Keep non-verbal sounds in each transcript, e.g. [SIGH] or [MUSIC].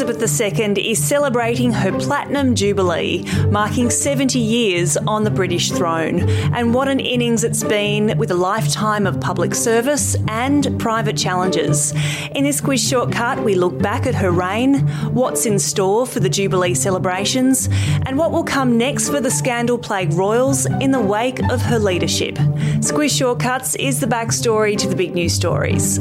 Elizabeth II is celebrating her Platinum Jubilee, marking 70 years on the British throne. And what an innings it's been with a lifetime of public service and private challenges. In this Squiz shortcut, we look back at her reign, what's in store for the Jubilee celebrations, and what will come next for the scandal plagued royals in the wake of her leadership. Squiz Shortcuts is the backstory to the big news stories.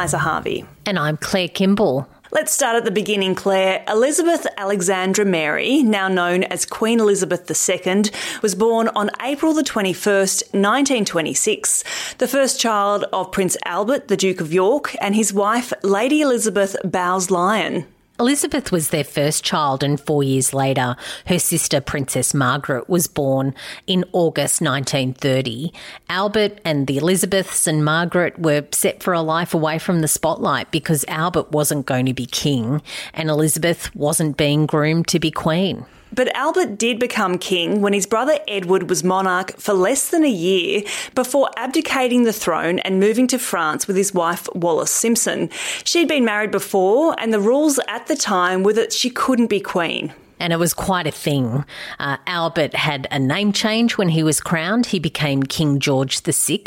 Eliza Harvey. And I'm Claire Kimball. Let's start at the beginning, Claire. Elizabeth Alexandra Mary, now known as Queen Elizabeth II, was born on April the 21st, 1926, the first child of Prince Albert, the Duke of York, and his wife, Lady Elizabeth Bowes Lyon. Elizabeth was their first child, and four years later, her sister, Princess Margaret, was born in August 1930. Albert and the Elizabeths and Margaret were set for a life away from the spotlight because Albert wasn't going to be king and Elizabeth wasn't being groomed to be queen. But Albert did become king when his brother Edward was monarch for less than a year before abdicating the throne and moving to France with his wife Wallis Simpson. She'd been married before, and the rules at the time were that she couldn't be queen and it was quite a thing. Uh, Albert had a name change when he was crowned. He became King George VI,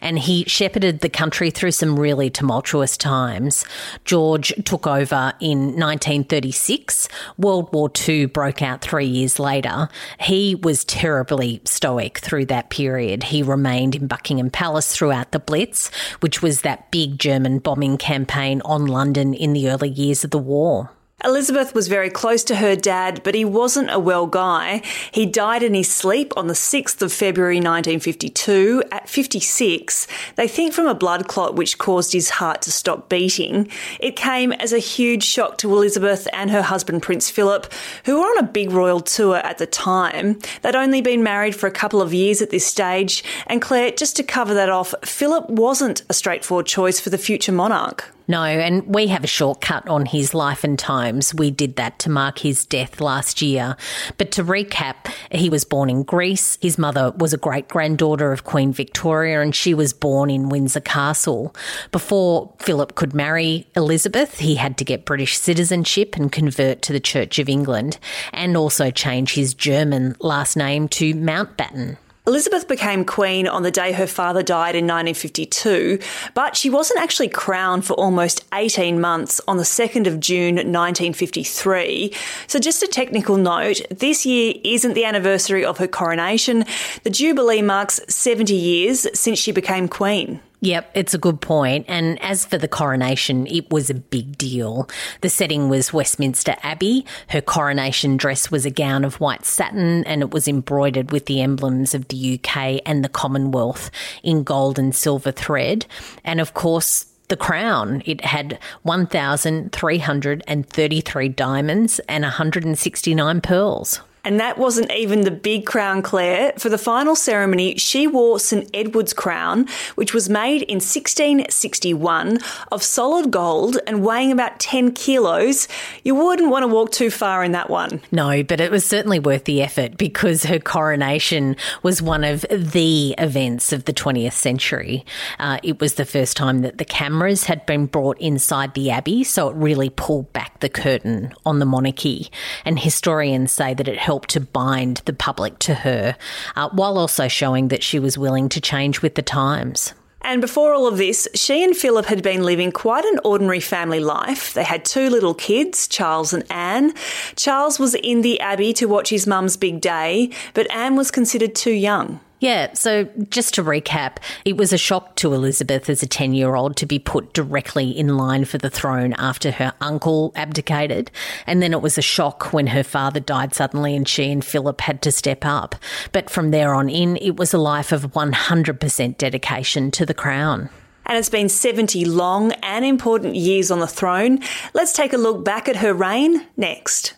and he shepherded the country through some really tumultuous times. George took over in 1936. World War II broke out three years later. He was terribly stoic through that period. He remained in Buckingham Palace throughout the Blitz, which was that big German bombing campaign on London in the early years of the war. Elizabeth was very close to her dad, but he wasn't a well guy. He died in his sleep on the 6th of February 1952 at 56. They think from a blood clot which caused his heart to stop beating. It came as a huge shock to Elizabeth and her husband Prince Philip, who were on a big royal tour at the time. They'd only been married for a couple of years at this stage, and Claire, just to cover that off, Philip wasn't a straightforward choice for the future monarch. No, and we have a shortcut on his life and times. We did that to mark his death last year. But to recap, he was born in Greece. His mother was a great granddaughter of Queen Victoria, and she was born in Windsor Castle. Before Philip could marry Elizabeth, he had to get British citizenship and convert to the Church of England, and also change his German last name to Mountbatten. Elizabeth became queen on the day her father died in 1952, but she wasn't actually crowned for almost 18 months on the 2nd of June 1953. So, just a technical note this year isn't the anniversary of her coronation. The Jubilee marks 70 years since she became queen. Yep, it's a good point. And as for the coronation, it was a big deal. The setting was Westminster Abbey. Her coronation dress was a gown of white satin and it was embroidered with the emblems of the UK and the Commonwealth in gold and silver thread. And of course, the crown. It had 1,333 diamonds and 169 pearls. And that wasn't even the big crown, Claire. For the final ceremony, she wore St Edward's crown, which was made in 1661 of solid gold and weighing about 10 kilos. You wouldn't want to walk too far in that one. No, but it was certainly worth the effort because her coronation was one of the events of the 20th century. Uh, it was the first time that the cameras had been brought inside the abbey, so it really pulled back the curtain on the monarchy. And historians say that it helped to bind the public to her, uh, while also showing that she was willing to change with the times. And before all of this, she and Philip had been living quite an ordinary family life. They had two little kids, Charles and Anne. Charles was in the Abbey to watch his mum's big day, but Anne was considered too young. Yeah, so just to recap, it was a shock to Elizabeth as a 10 year old to be put directly in line for the throne after her uncle abdicated. And then it was a shock when her father died suddenly and she and Philip had to step up. But from there on in, it was a life of 100% dedication to the crown. And it's been 70 long and important years on the throne. Let's take a look back at her reign next.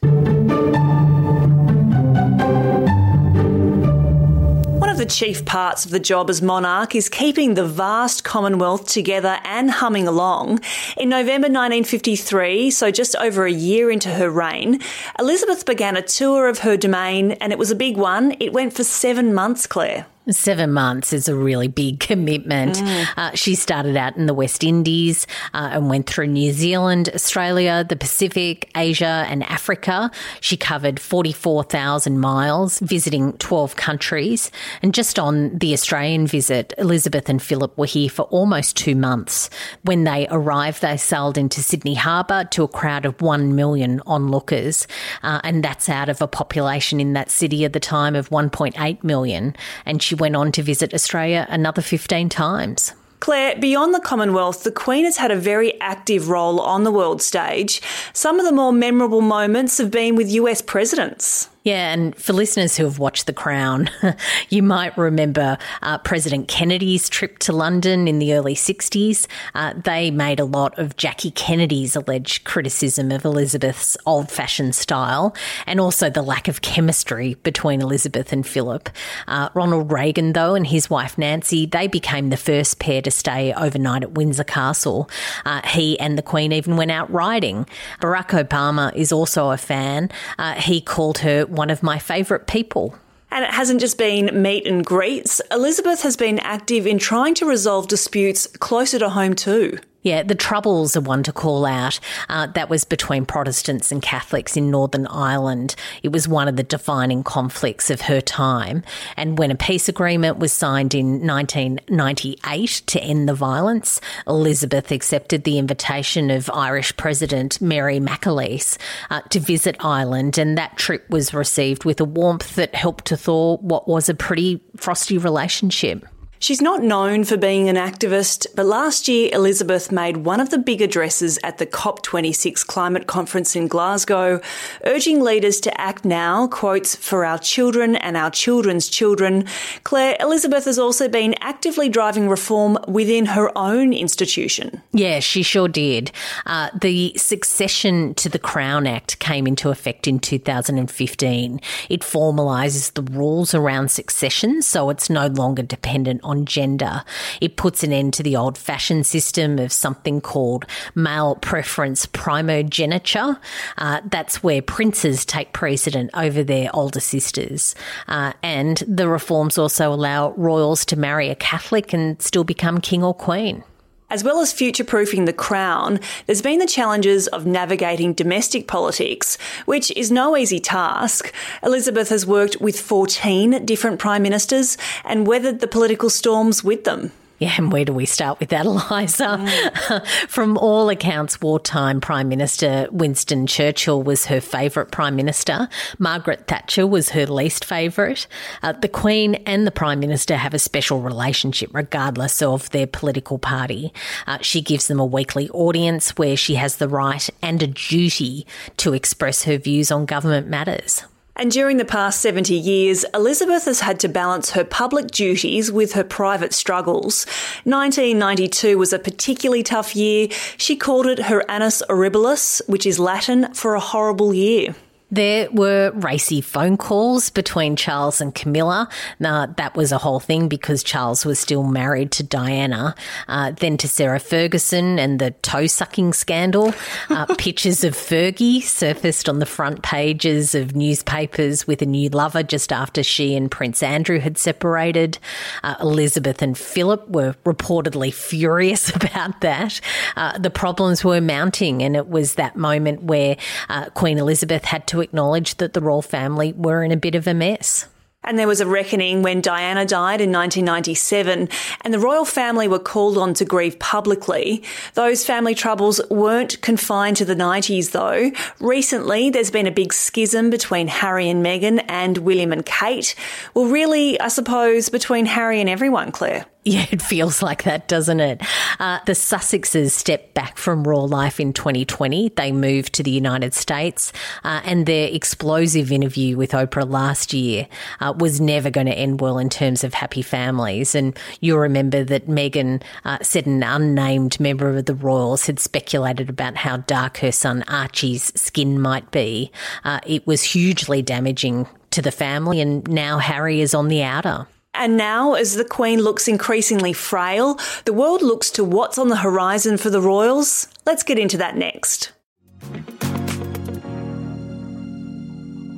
Of the chief parts of the job as monarch is keeping the vast Commonwealth together and humming along. In November 1953, so just over a year into her reign, Elizabeth began a tour of her domain and it was a big one. It went for seven months, Claire. Seven months is a really big commitment. Mm. Uh, she started out in the West Indies uh, and went through New Zealand, Australia, the Pacific, Asia, and Africa. She covered 44,000 miles, visiting 12 countries. And just on the Australian visit, Elizabeth and Philip were here for almost two months. When they arrived, they sailed into Sydney Harbour to a crowd of 1 million onlookers. Uh, and that's out of a population in that city at the time of 1.8 million. And she went on to visit Australia another 15 times. Claire, beyond the Commonwealth, the Queen has had a very active role on the world stage. Some of the more memorable moments have been with US presidents. Yeah, and for listeners who have watched The Crown, [LAUGHS] you might remember uh, President Kennedy's trip to London in the early 60s. Uh, they made a lot of Jackie Kennedy's alleged criticism of Elizabeth's old fashioned style and also the lack of chemistry between Elizabeth and Philip. Uh, Ronald Reagan, though, and his wife Nancy, they became the first pair to stay overnight at Windsor Castle. Uh, he and the Queen even went out riding. Barack Obama is also a fan. Uh, he called her one of my favourite people. And it hasn't just been meet and greets. Elizabeth has been active in trying to resolve disputes closer to home too. Yeah, the Troubles are one to call out. Uh, that was between Protestants and Catholics in Northern Ireland. It was one of the defining conflicts of her time. And when a peace agreement was signed in 1998 to end the violence, Elizabeth accepted the invitation of Irish President Mary McAleese uh, to visit Ireland. And that trip was received with a warmth that helped to thaw what was a pretty frosty relationship. She's not known for being an activist, but last year Elizabeth made one of the big addresses at the COP26 climate conference in Glasgow, urging leaders to act now, quotes, for our children and our children's children. Claire, Elizabeth has also been actively driving reform within her own institution. Yeah, she sure did. Uh, the Succession to the Crown Act came into effect in 2015. It formalises the rules around succession, so it's no longer dependent on gender. It puts an end to the old fashioned system of something called male preference primogeniture. Uh, that's where princes take precedent over their older sisters. Uh, and the reforms also allow royals to marry a Catholic and still become king or queen. As well as future proofing the crown, there's been the challenges of navigating domestic politics, which is no easy task. Elizabeth has worked with 14 different prime ministers and weathered the political storms with them. Yeah, and where do we start with that, [LAUGHS] Eliza? Mm. From all accounts, wartime Prime Minister Winston Churchill was her favourite Prime Minister. Margaret Thatcher was her least favourite. Uh, the Queen and the Prime Minister have a special relationship, regardless of their political party. Uh, she gives them a weekly audience where she has the right and a duty to express her views on government matters. And during the past 70 years, Elizabeth has had to balance her public duties with her private struggles. 1992 was a particularly tough year. She called it her annus horribilis, which is Latin for a horrible year. There were racy phone calls between Charles and Camilla. Now, that was a whole thing because Charles was still married to Diana. Uh, then to Sarah Ferguson and the toe sucking scandal. Uh, [LAUGHS] pictures of Fergie surfaced on the front pages of newspapers with a new lover just after she and Prince Andrew had separated. Uh, Elizabeth and Philip were reportedly furious [LAUGHS] about that. Uh, the problems were mounting, and it was that moment where uh, Queen Elizabeth had to to acknowledge that the royal family were in a bit of a mess. And there was a reckoning when Diana died in 1997 and the royal family were called on to grieve publicly. Those family troubles weren't confined to the 90s though. Recently, there's been a big schism between Harry and Meghan and William and Kate. Well, really, I suppose, between Harry and everyone, Claire. Yeah, it feels like that, doesn't it? Uh, the Sussexes stepped back from royal life in 2020. They moved to the United States, uh, and their explosive interview with Oprah last year uh, was never going to end well in terms of happy families. And you'll remember that Meghan uh, said an unnamed member of the royals had speculated about how dark her son Archie's skin might be. Uh, it was hugely damaging to the family, and now Harry is on the outer. And now, as the Queen looks increasingly frail, the world looks to what's on the horizon for the royals. Let's get into that next.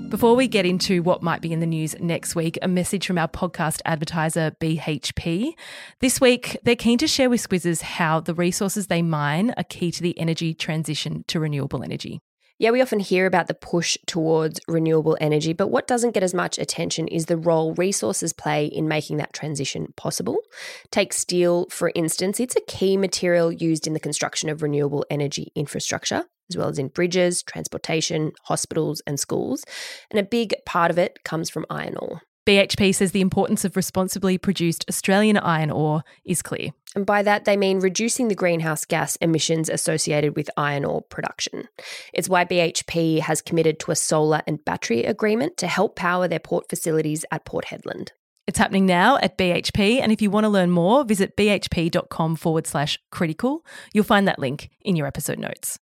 Before we get into what might be in the news next week, a message from our podcast advertiser, BHP. This week, they're keen to share with Squizzes how the resources they mine are key to the energy transition to renewable energy. Yeah, we often hear about the push towards renewable energy, but what doesn't get as much attention is the role resources play in making that transition possible. Take steel, for instance, it's a key material used in the construction of renewable energy infrastructure, as well as in bridges, transportation, hospitals, and schools. And a big part of it comes from iron ore. BHP says the importance of responsibly produced Australian iron ore is clear. And by that, they mean reducing the greenhouse gas emissions associated with iron ore production. It's why BHP has committed to a solar and battery agreement to help power their port facilities at Port Hedland. It's happening now at BHP, and if you want to learn more, visit bhp.com forward slash critical. You'll find that link in your episode notes.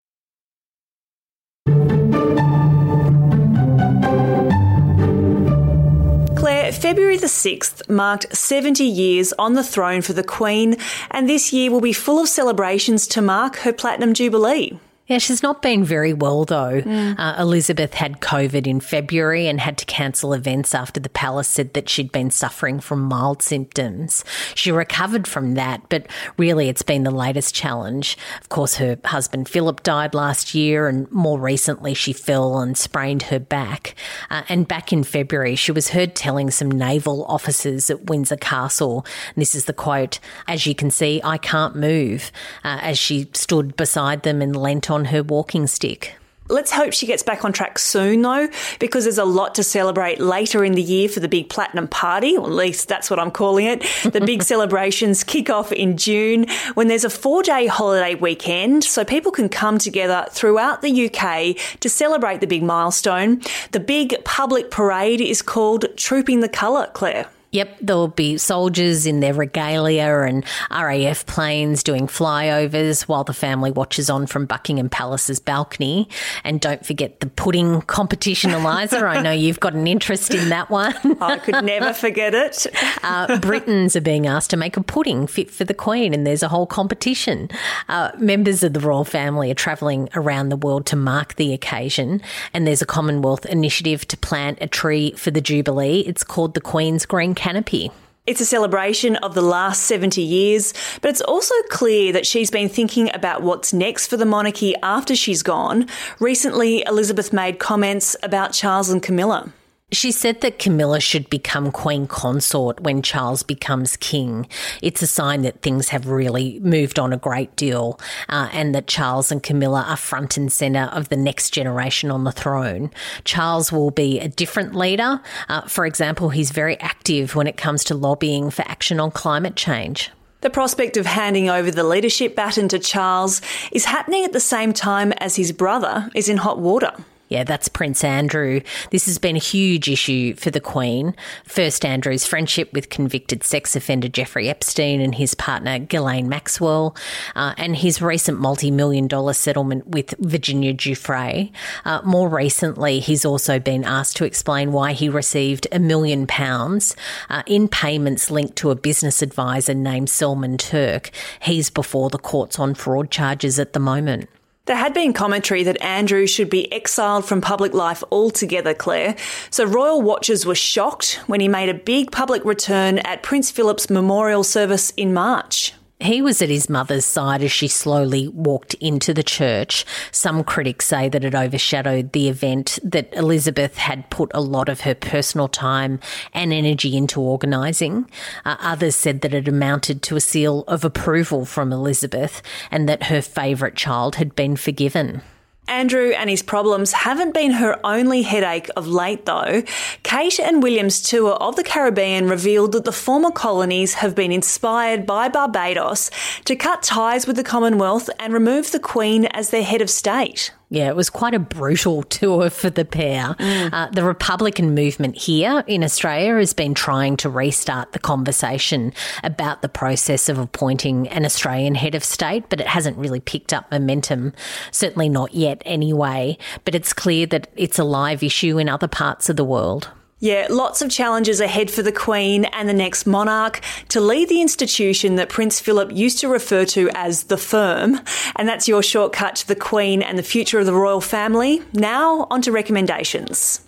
February the 6th marked 70 years on the throne for the Queen, and this year will be full of celebrations to mark her Platinum Jubilee. Yeah, she's not been very well though. Mm. Uh, Elizabeth had COVID in February and had to cancel events after the palace said that she'd been suffering from mild symptoms. She recovered from that, but really it's been the latest challenge. Of course, her husband Philip died last year, and more recently she fell and sprained her back. Uh, and back in February, she was heard telling some naval officers at Windsor Castle, and this is the quote, as you can see, I can't move, uh, as she stood beside them and leant on her walking stick. Let's hope she gets back on track soon, though, because there's a lot to celebrate later in the year for the big platinum party, or at least that's what I'm calling it. The big [LAUGHS] celebrations kick off in June when there's a four day holiday weekend, so people can come together throughout the UK to celebrate the big milestone. The big public parade is called Trooping the Colour, Claire. Yep, there'll be soldiers in their regalia and RAF planes doing flyovers while the family watches on from Buckingham Palace's balcony. And don't forget the pudding competition, Eliza. I know you've got an interest in that one. [LAUGHS] I could never forget it. [LAUGHS] uh, Britons are being asked to make a pudding fit for the Queen, and there's a whole competition. Uh, members of the royal family are travelling around the world to mark the occasion, and there's a Commonwealth initiative to plant a tree for the Jubilee. It's called the Queen's Green canopy. It's a celebration of the last 70 years, but it's also clear that she's been thinking about what's next for the monarchy after she's gone. Recently, Elizabeth made comments about Charles and Camilla. She said that Camilla should become queen consort when Charles becomes king. It's a sign that things have really moved on a great deal uh, and that Charles and Camilla are front and centre of the next generation on the throne. Charles will be a different leader. Uh, for example, he's very active when it comes to lobbying for action on climate change. The prospect of handing over the leadership baton to Charles is happening at the same time as his brother is in hot water. Yeah, that's Prince Andrew. This has been a huge issue for the Queen. First, Andrew's friendship with convicted sex offender Jeffrey Epstein and his partner Ghislaine Maxwell, uh, and his recent multi million dollar settlement with Virginia Giuffre. Uh, more recently, he's also been asked to explain why he received a million pounds uh, in payments linked to a business advisor named Selman Turk. He's before the courts on fraud charges at the moment. There had been commentary that Andrew should be exiled from public life altogether, Claire. So royal watchers were shocked when he made a big public return at Prince Philip's memorial service in March. He was at his mother's side as she slowly walked into the church. Some critics say that it overshadowed the event, that Elizabeth had put a lot of her personal time and energy into organising. Uh, others said that it amounted to a seal of approval from Elizabeth and that her favourite child had been forgiven. Andrew and his problems haven't been her only headache of late, though. Kate and William's tour of the Caribbean revealed that the former colonies have been inspired by Barbados to cut ties with the Commonwealth and remove the Queen as their head of state. Yeah, it was quite a brutal [LAUGHS] tour for the pair. Mm. Uh, the Republican movement here in Australia has been trying to restart the conversation about the process of appointing an Australian head of state, but it hasn't really picked up momentum. Certainly not yet, anyway. But it's clear that it's a live issue in other parts of the world. Yeah, lots of challenges ahead for the Queen and the next monarch to lead the institution that Prince Philip used to refer to as the firm. And that's your shortcut to the Queen and the future of the royal family. Now, on to recommendations.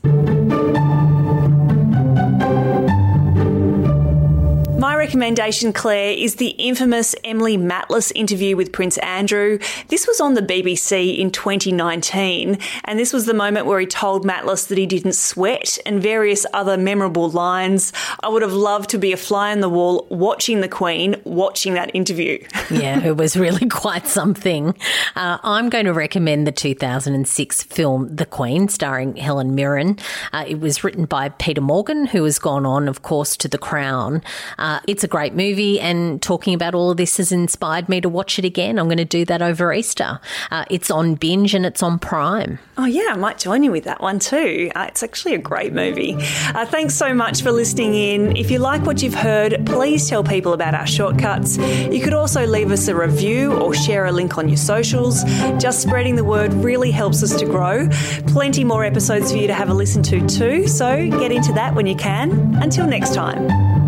Recommendation, Claire, is the infamous Emily Maitlis interview with Prince Andrew. This was on the BBC in 2019, and this was the moment where he told Maitlis that he didn't sweat and various other memorable lines. I would have loved to be a fly on the wall watching the Queen, watching that interview. [LAUGHS] yeah, it was really [LAUGHS] quite something. Uh, I'm going to recommend the 2006 film The Queen, starring Helen Mirren. Uh, it was written by Peter Morgan, who has gone on, of course, to The Crown. Uh, it's a great movie, and talking about all of this has inspired me to watch it again. I'm going to do that over Easter. Uh, it's on binge and it's on Prime. Oh, yeah, I might join you with that one too. Uh, it's actually a great movie. Uh, thanks so much for listening in. If you like what you've heard, please tell people about our shortcuts. You could also leave us a review or share a link on your socials. Just spreading the word really helps us to grow. Plenty more episodes for you to have a listen to too, so get into that when you can. Until next time.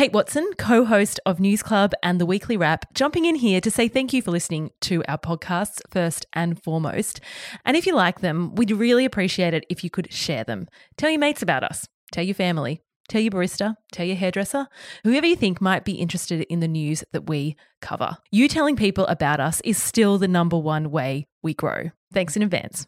Kate Watson, co host of News Club and the Weekly Wrap, jumping in here to say thank you for listening to our podcasts first and foremost. And if you like them, we'd really appreciate it if you could share them. Tell your mates about us, tell your family, tell your barista, tell your hairdresser, whoever you think might be interested in the news that we cover. You telling people about us is still the number one way we grow. Thanks in advance.